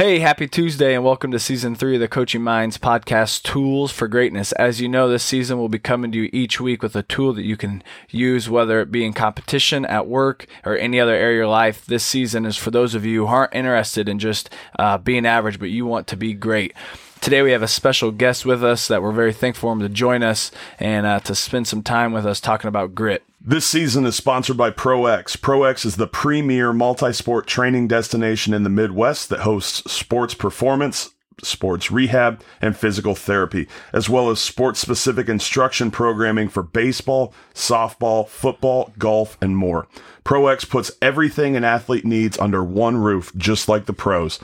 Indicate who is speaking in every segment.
Speaker 1: Hey, happy Tuesday, and welcome to season three of the Coaching Minds podcast, Tools for Greatness. As you know, this season will be coming to you each week with a tool that you can use, whether it be in competition, at work, or any other area of your life. This season is for those of you who aren't interested in just uh, being average, but you want to be great. Today we have a special guest with us that we're very thankful for him to join us and uh, to spend some time with us talking about grit.
Speaker 2: This season is sponsored by ProX. ProX is the premier multi sport training destination in the Midwest that hosts sports performance, sports rehab, and physical therapy, as well as sports specific instruction programming for baseball, softball, football, golf, and more. ProX puts everything an athlete needs under one roof, just like the pros.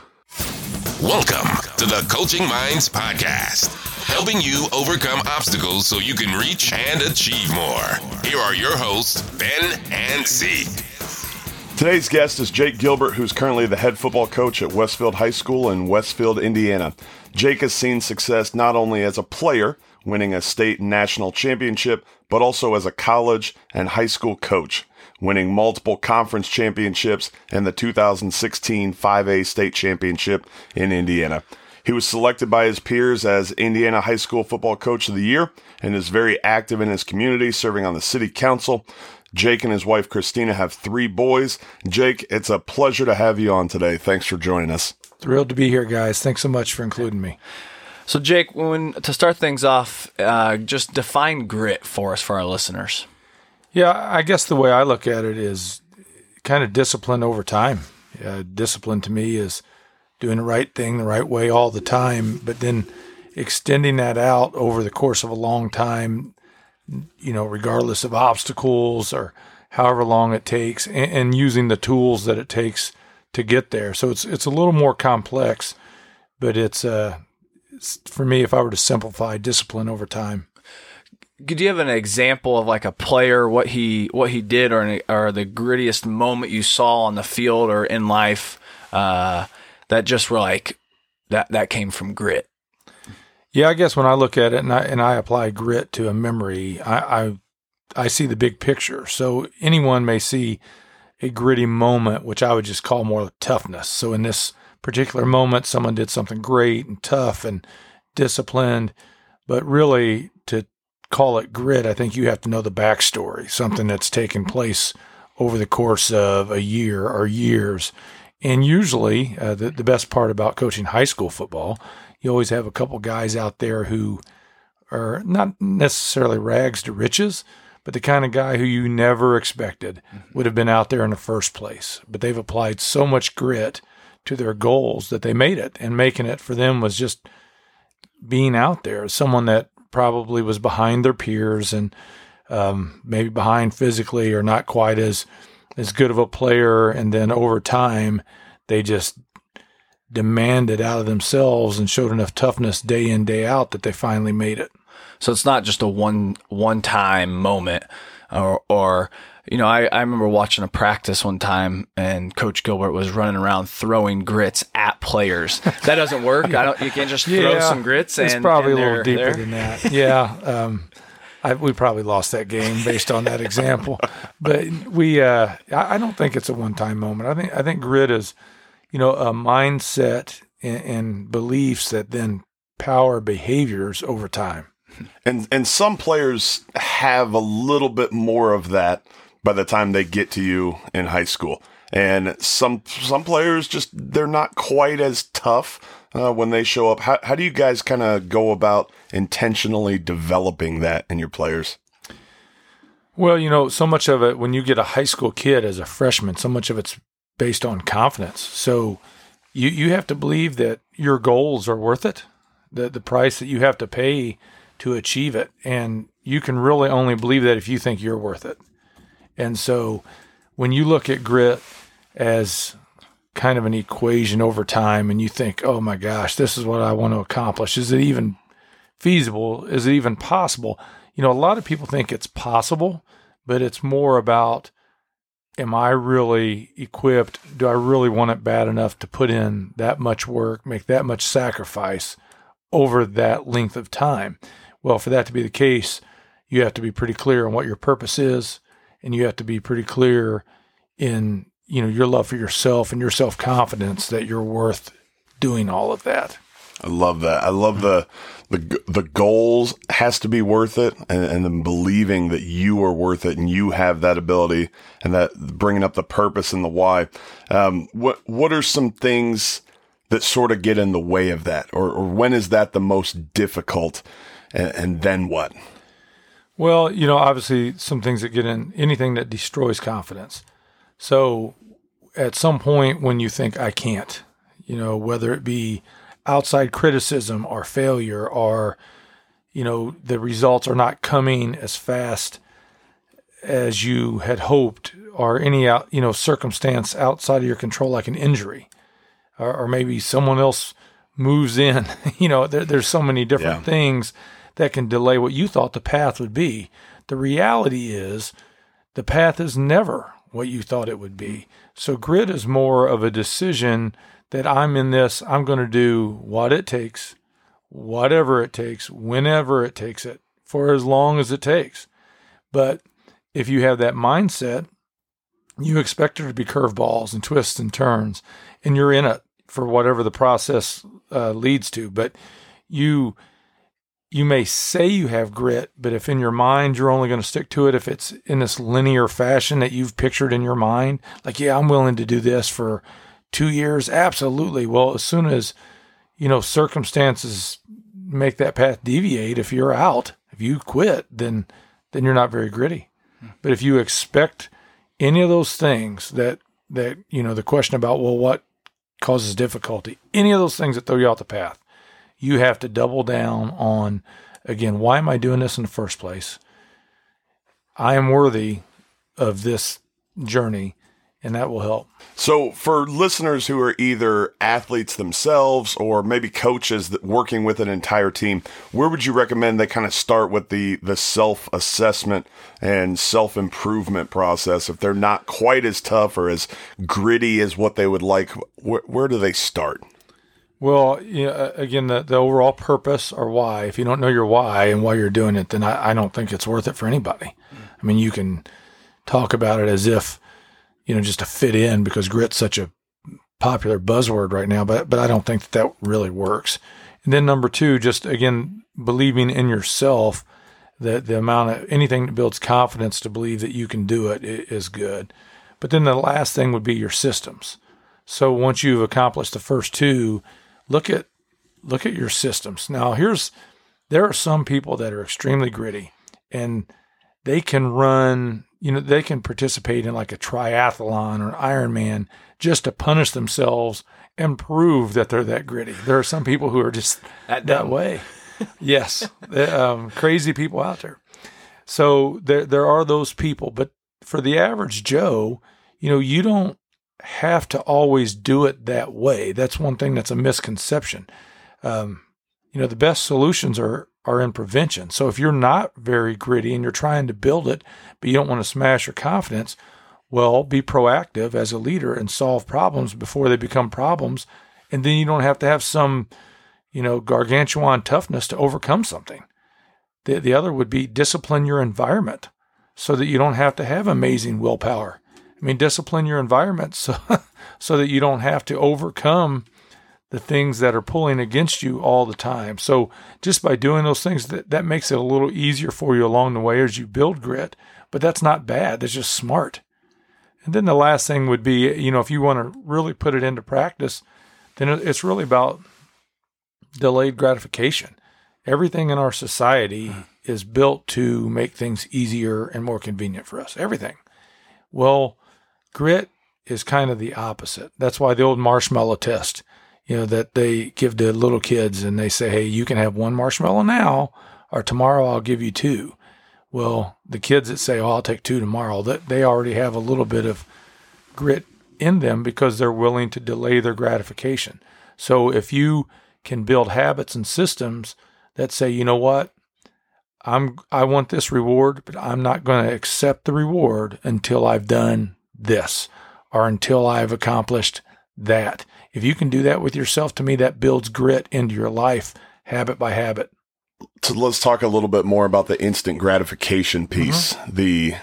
Speaker 3: Welcome to the Coaching Minds Podcast, helping you overcome obstacles so you can reach and achieve more. Here are your hosts, Ben and C.
Speaker 2: Today's guest is Jake Gilbert, who's currently the head football coach at Westfield High School in Westfield, Indiana. Jake has seen success not only as a player, winning a state and national championship, but also as a college and high school coach winning multiple conference championships and the 2016 5A state championship in Indiana. He was selected by his peers as Indiana High School Football Coach of the Year and is very active in his community, serving on the city council. Jake and his wife Christina have three boys. Jake, it's a pleasure to have you on today. Thanks for joining us.
Speaker 4: Thrilled to be here, guys. Thanks so much for including me.
Speaker 1: So, Jake, when to start things off, uh, just define grit for us for our listeners.
Speaker 4: Yeah, I guess the way I look at it is kind of discipline over time. Uh, discipline to me is doing the right thing the right way all the time, but then extending that out over the course of a long time, you know, regardless of obstacles or however long it takes, and, and using the tools that it takes to get there. So it's it's a little more complex, but it's uh, it's, for me, if I were to simplify, discipline over time
Speaker 1: could you have an example of like a player what he what he did or or the grittiest moment you saw on the field or in life uh, that just were like that that came from grit?
Speaker 4: Yeah i guess when i look at it and i and i apply grit to a memory i i, I see the big picture. So anyone may see a gritty moment which i would just call more toughness. So in this particular moment someone did something great and tough and disciplined but really call it grit, I think you have to know the backstory, something that's taken place over the course of a year or years. And usually, uh, the, the best part about coaching high school football, you always have a couple guys out there who are not necessarily rags to riches, but the kind of guy who you never expected would have been out there in the first place. But they've applied so much grit to their goals that they made it, and making it for them was just being out there. Someone that probably was behind their peers and um, maybe behind physically or not quite as as good of a player. And then over time, they just demanded out of themselves and showed enough toughness day in day out that they finally made it.
Speaker 1: So it's not just a one one time moment or or you know, I, I remember watching a practice one time and Coach Gilbert was running around throwing grits at players. That doesn't work. I don't. You can't just throw yeah, some grits.
Speaker 4: It's
Speaker 1: and,
Speaker 4: probably
Speaker 1: and
Speaker 4: a little deeper than that. Yeah. Um, I, we probably lost that game based on that example, but we. Uh, I, I, don't think it's a one-time moment. I think I think grit is, you know, a mindset and, and beliefs that then power behaviors over time.
Speaker 2: And and some players have a little bit more of that by the time they get to you in high school. And some some players just they're not quite as tough uh, when they show up. How how do you guys kind of go about intentionally developing that in your players?
Speaker 4: Well, you know, so much of it when you get a high school kid as a freshman, so much of it's based on confidence. So you you have to believe that your goals are worth it, the the price that you have to pay to achieve it, and you can really only believe that if you think you're worth it. And so when you look at grit as kind of an equation over time and you think, oh my gosh, this is what I want to accomplish. Is it even feasible? Is it even possible? You know, a lot of people think it's possible, but it's more about am I really equipped? Do I really want it bad enough to put in that much work, make that much sacrifice over that length of time? Well, for that to be the case, you have to be pretty clear on what your purpose is and you have to be pretty clear in you know your love for yourself and your self confidence that you're worth doing all of that.
Speaker 2: I love that. I love the the the goals has to be worth it, and, and then believing that you are worth it and you have that ability, and that bringing up the purpose and the why. Um, what what are some things that sort of get in the way of that, or, or when is that the most difficult, and, and then what?
Speaker 4: Well, you know, obviously, some things that get in anything that destroys confidence. So, at some point when you think I can't, you know, whether it be outside criticism or failure or you know the results are not coming as fast as you had hoped or any out you know circumstance outside of your control like an injury or, or maybe someone else moves in you know there, there's so many different
Speaker 2: Yeah.
Speaker 4: things that can delay what you thought the path would be the reality is the path is never what you thought it would be so grit is more of a decision that I'm in this, I'm going to do what it takes, whatever it takes, whenever it takes it, for as long as it takes. But if you have that mindset, you expect there to be curveballs and twists and turns, and you're in it for whatever the process uh, leads to. But you you may say you have grit, but if in your mind you're only going to stick to it if it's in this linear fashion that you've pictured in your mind, like yeah, I'm willing to do this for two years, absolutely. Well, as soon as you know circumstances make that path deviate, if you're out, if you quit, then then you're not very gritty. Hmm. But if you expect any of those things that that you know the question about well what causes difficulty, any of those things that throw you off the path, you have to double down on again, why am I doing this in the first place? I am worthy of this journey and that will help.
Speaker 2: So, for listeners who are either athletes themselves or maybe coaches that working with an entire team, where would you recommend they kind of start with the the self assessment and self improvement process if they're not quite as tough or as gritty as what they would like? Where, where do they start?
Speaker 4: Well, you know, again, the, the overall purpose or why, if you don't know your why and why you're doing it, then I, I don't think it's worth it for anybody. I mean, you can talk about it as if, you know, just to fit in because grit's such a popular buzzword right now, but, but I don't think that that really works. And then number two, just again, believing in yourself that the amount of anything that builds confidence to believe that you can do it is good. But then the last thing would be your systems. So once you've accomplished the first two, look at look at your systems. Now here's there are some people that are extremely gritty and they can run, you know, they can participate in like a triathlon or an Ironman just to punish themselves and prove that they're that gritty. There are some people who are just
Speaker 1: That
Speaker 4: that way. yes, um, crazy people out there. So there there are those people, but for the average Joe, you know, you don't have to always do it that way. That's one thing that's a misconception. Um, you know, the best solutions are are in prevention. So if you're not very gritty and you're trying to build it, but you don't want to smash your confidence, well, be proactive as a leader and solve problems before they become problems, and then you don't have to have some, you know, gargantuan toughness to overcome something. The the other would be discipline your environment so that you don't have to have amazing willpower. I mean, discipline your environment so so that you don't have to overcome the things that are pulling against you all the time. So just by doing those things, that, that makes it a little easier for you along the way as you build grit. But that's not bad. That's just smart. And then the last thing would be, you know, if you want to really put it into practice, then it's really about delayed gratification. Everything in our society hmm. is built to make things easier and more convenient for us. Everything. Well, grit is kind of the opposite. That's why the old marshmallow test, you know, that they give to little kids and they say, hey, you can have one marshmallow now, or tomorrow I'll give you two. Well, the kids that say, oh, I'll take two tomorrow, that they already have a little bit of grit in them because they're willing to delay their gratification. So if you can build habits and systems that say, you know what, I'm I want this reward, but I'm not going to accept the reward until I've done this or until I've accomplished that. If you can do that with yourself, to me, that builds grit into your life, habit by habit.
Speaker 2: So let's talk a little bit more about the instant gratification mm-hmm. piece. The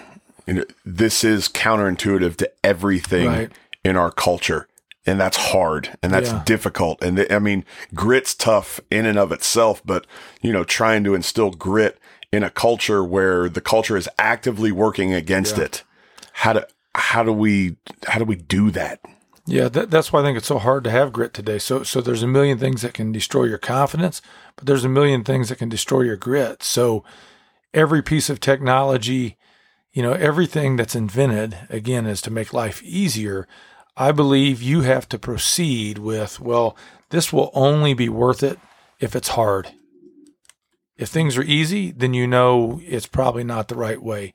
Speaker 2: you know, this is counterintuitive to everything
Speaker 4: Right.
Speaker 2: in our culture. and that's hard and that's
Speaker 4: Yeah.
Speaker 2: difficult. And I mean, grit's tough in and of itself, but you know, trying to instill grit in a culture where the culture is actively working against
Speaker 4: Yeah.
Speaker 2: it. How do how do we how do we do that?
Speaker 4: Yeah, that, that's why I think it's so hard to have grit today. So, so there's a million things that can destroy your confidence, but there's a million things that can destroy your grit. So, every piece of technology, you know, everything that's invented again is to make life easier. I believe you have to proceed with, well, this will only be worth it if it's hard. If things are easy, then you know it's probably not the right way.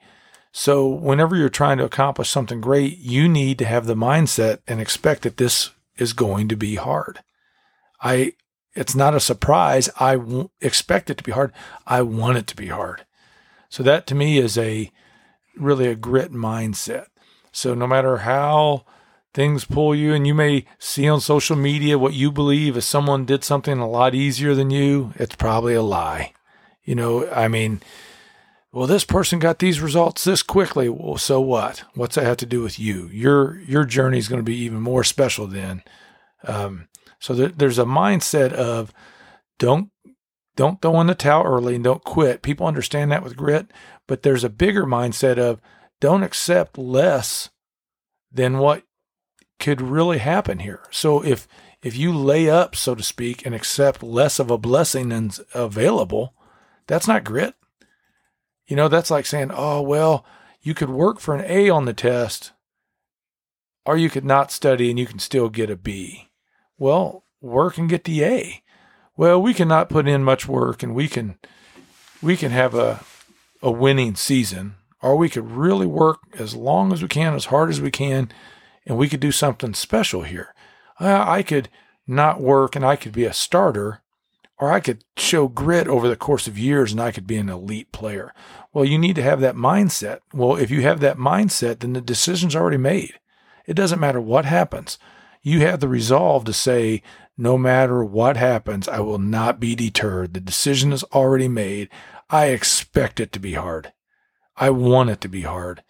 Speaker 4: So, whenever you're trying to accomplish something great, you need to have the mindset and expect that this is going to be hard. I, it's not a surprise. I w- expect it to be hard. I want it to be hard. So, that to me is a really a grit mindset. So, no matter how things pull you, and you may see on social media what you believe if someone did something a lot easier than you, it's probably a lie. You know, I mean, well, this person got these results this quickly. Well, so what? What's that have to do with you? Your your journey is going to be even more special then. Um, so there, there's a mindset of don't don't throw in the towel early and don't quit. People understand that with grit, but there's a bigger mindset of don't accept less than what could really happen here. So if if you lay up, so to speak, and accept less of a blessing than's available, that's not grit. You know, that's like saying, oh, well, you could work for an A on the test, or you could not study and you can still get a B. Well, work and get the A. Well, we cannot put in much work and we can we can have a a winning season, or we could really work as long as we can, as hard as we can, and we could do something special here. Uh, I could not work and I could be a starter, or I could show grit over the course of years and I could be an elite player. Well, you need to have that mindset. Well, if you have that mindset, then the decision's already made. It doesn't matter what happens. You have the resolve to say, no matter what happens, I will not be deterred. The decision is already made. I expect it to be hard. I want it to be hard.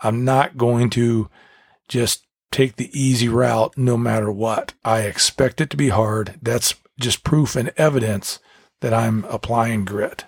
Speaker 4: I'm not going to just take the easy route no matter what. I expect it to be hard. That's just proof and evidence that I'm applying grit.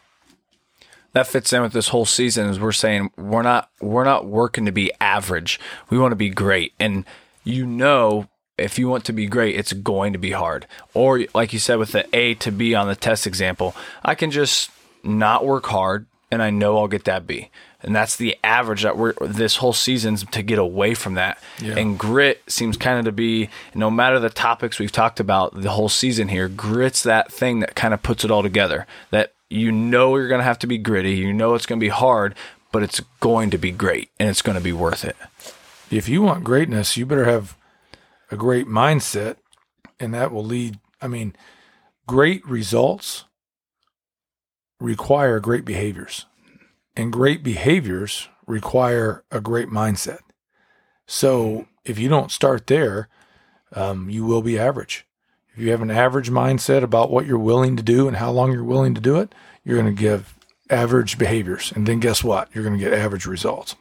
Speaker 1: that fits in with this whole season is we're saying we're not we're not working to be average. We want to be great. And you know if you want to be great, it's going to be hard. Or like you said with the A to B on the test example, I can just not work hard and I know I'll get that B. And that's the average that we're this whole season's to get away from that.
Speaker 4: Yeah.
Speaker 1: And grit seems kind of to be no matter the topics we've talked about the whole season here, grit's that thing that kind of puts it all together. That you know you're going to have to be gritty, you know it's going to be hard, but it's going to be great and it's going to be worth it.
Speaker 4: If you want greatness, you better have a great mindset, and that will lead. I mean, great results require great behaviors, and great behaviors require a great mindset. So if you don't start there, um, you will be average. If you have an average mindset about what you're willing to do and how long you're willing to do it, you're going to give average behaviors. And then guess what? You're going to get average results.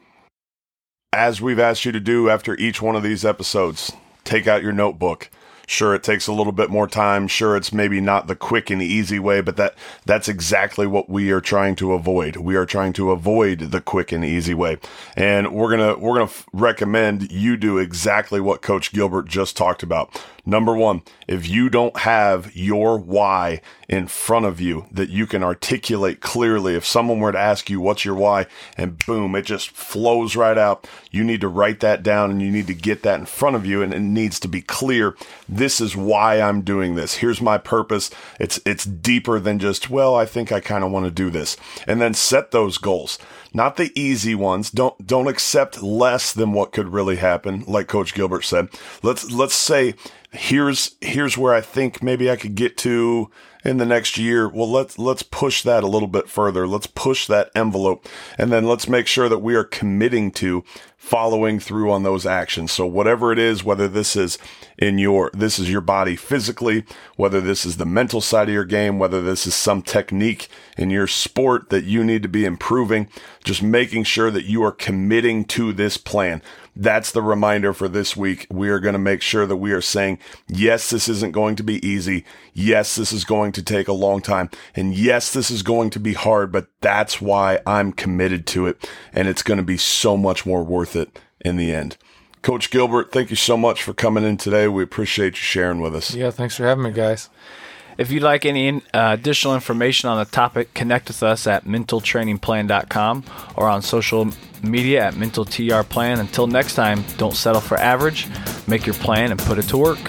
Speaker 2: As we've asked you to do after each one of these episodes, take out your notebook. Sure, it takes a little bit more time. Sure, it's maybe not the quick and easy way, but that that's exactly what we are trying to avoid. We are trying to avoid the quick and easy way, and we're gonna we're gonna f- recommend you do exactly what Coach Gilbert just talked about. Number one, if you don't have your why in front of you that you can articulate clearly, if someone were to ask you what's your why, and boom, it just flows right out, you need to write that down and you need to get that in front of you, and it needs to be clear. This is why I'm doing this. Here's my purpose. It's it's deeper than just well, I think I kind of want to do this, and then set those goals not the easy ones. Don't don't accept less than what could really happen, like Coach Gilbert said. Let's let's say here's here's where I think maybe I could get to in the next year. Well, let's let's push that a little bit further. Let's push that envelope, and then let's make sure that we are committing to following through on those actions. So whatever it is, whether this is in your, this is your body physically, whether this is the mental side of your game, whether this is some technique in your sport that you need to be improving, just making sure that you are committing to this plan. That's the reminder for this week. We are going to make sure that we are saying, yes, this isn't going to be easy. Yes, this is going to take a long time. And yes, this is going to be hard, but that's why I'm committed to it. And it's going to be so much more worth it in the end. Coach Gilbert, thank you so much for coming in today. We appreciate you sharing with us.
Speaker 4: Yeah, thanks for having me, guys.
Speaker 1: If you'd like any uh, additional information on the topic, connect with us at mentaltrainingplan.com or on social media at mentaltrplan. Until next time, don't settle for average, make your plan and put it to work.